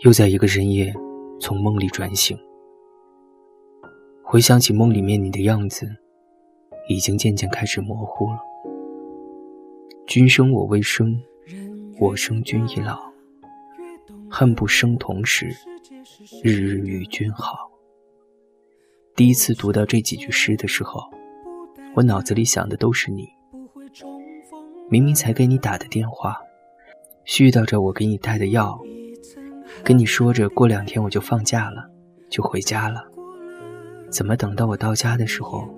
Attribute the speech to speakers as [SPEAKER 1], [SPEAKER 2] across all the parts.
[SPEAKER 1] 又在一个深夜，从梦里转醒，回想起梦里面你的样子，已经渐渐开始模糊了。君生我未生，我生君已老，恨不生同时，日日与君好。第一次读到这几句诗的时候，我脑子里想的都是你。明明才给你打的电话，絮叨着我给你带的药。跟你说着，过两天我就放假了，就回家了。怎么等到我到家的时候，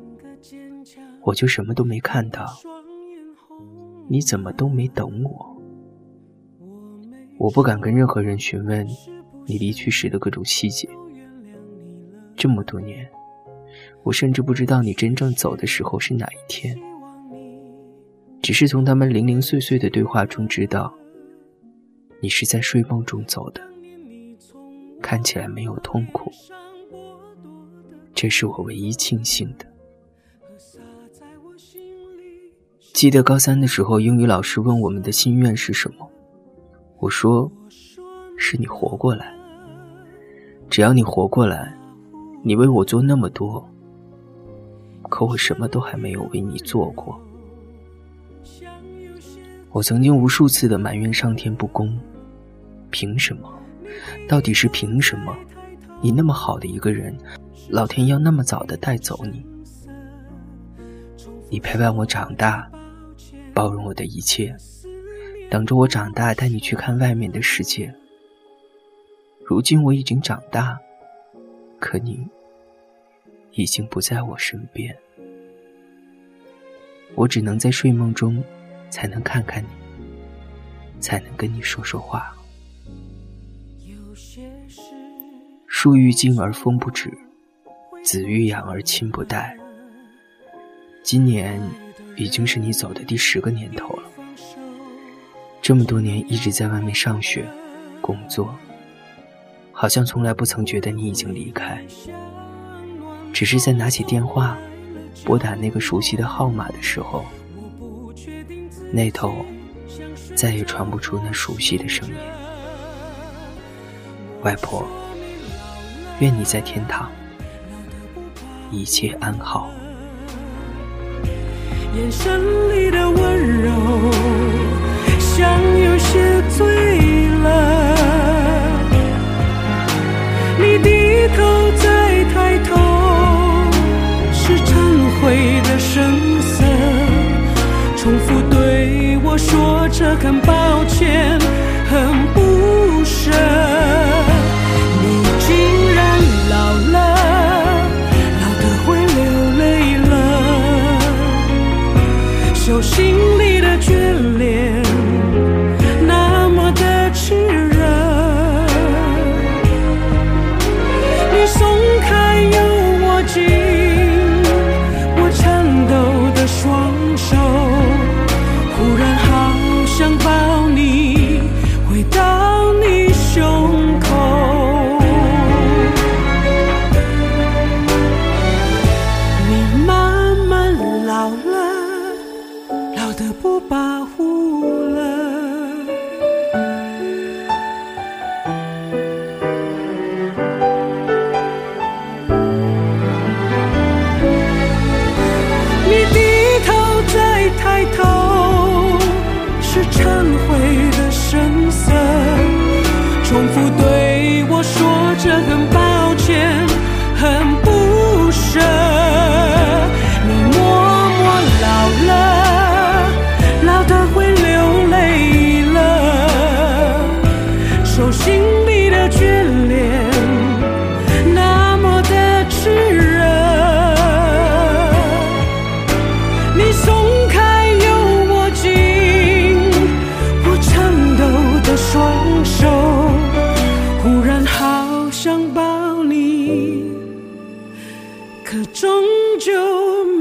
[SPEAKER 1] 我就什么都没看到？你怎么都没等我？我不敢跟任何人询问你离去时的各种细节。这么多年，我甚至不知道你真正走的时候是哪一天，只是从他们零零碎碎的对话中知道，你是在睡梦中走的。看起来没有痛苦，这是我唯一庆幸的。记得高三的时候，英语老师问我们的心愿是什么，我说：“是你活过来。只要你活过来，你为我做那么多，可我什么都还没有为你做过。”我曾经无数次的埋怨上天不公，凭什么？到底是凭什么？你那么好的一个人，老天要那么早的带走你？你陪伴我长大，包容我的一切，等着我长大带你去看外面的世界。如今我已经长大，可你已经不在我身边，我只能在睡梦中才能看看你，才能跟你说说话。树欲静而风不止，子欲养而亲不待。今年已经是你走的第十个年头了。这么多年一直在外面上学、工作，好像从来不曾觉得你已经离开。只是在拿起电话，拨打那个熟悉的号码的时候，那头再也传不出那熟悉的声音。外婆。愿你在天堂一切安好。
[SPEAKER 2] 眼神里的温柔，像有些醉了。你低头再抬头，是忏悔的声色，重复对我说着看。保护了你低头再抬头，是忏悔的神色，重复对我说着很。you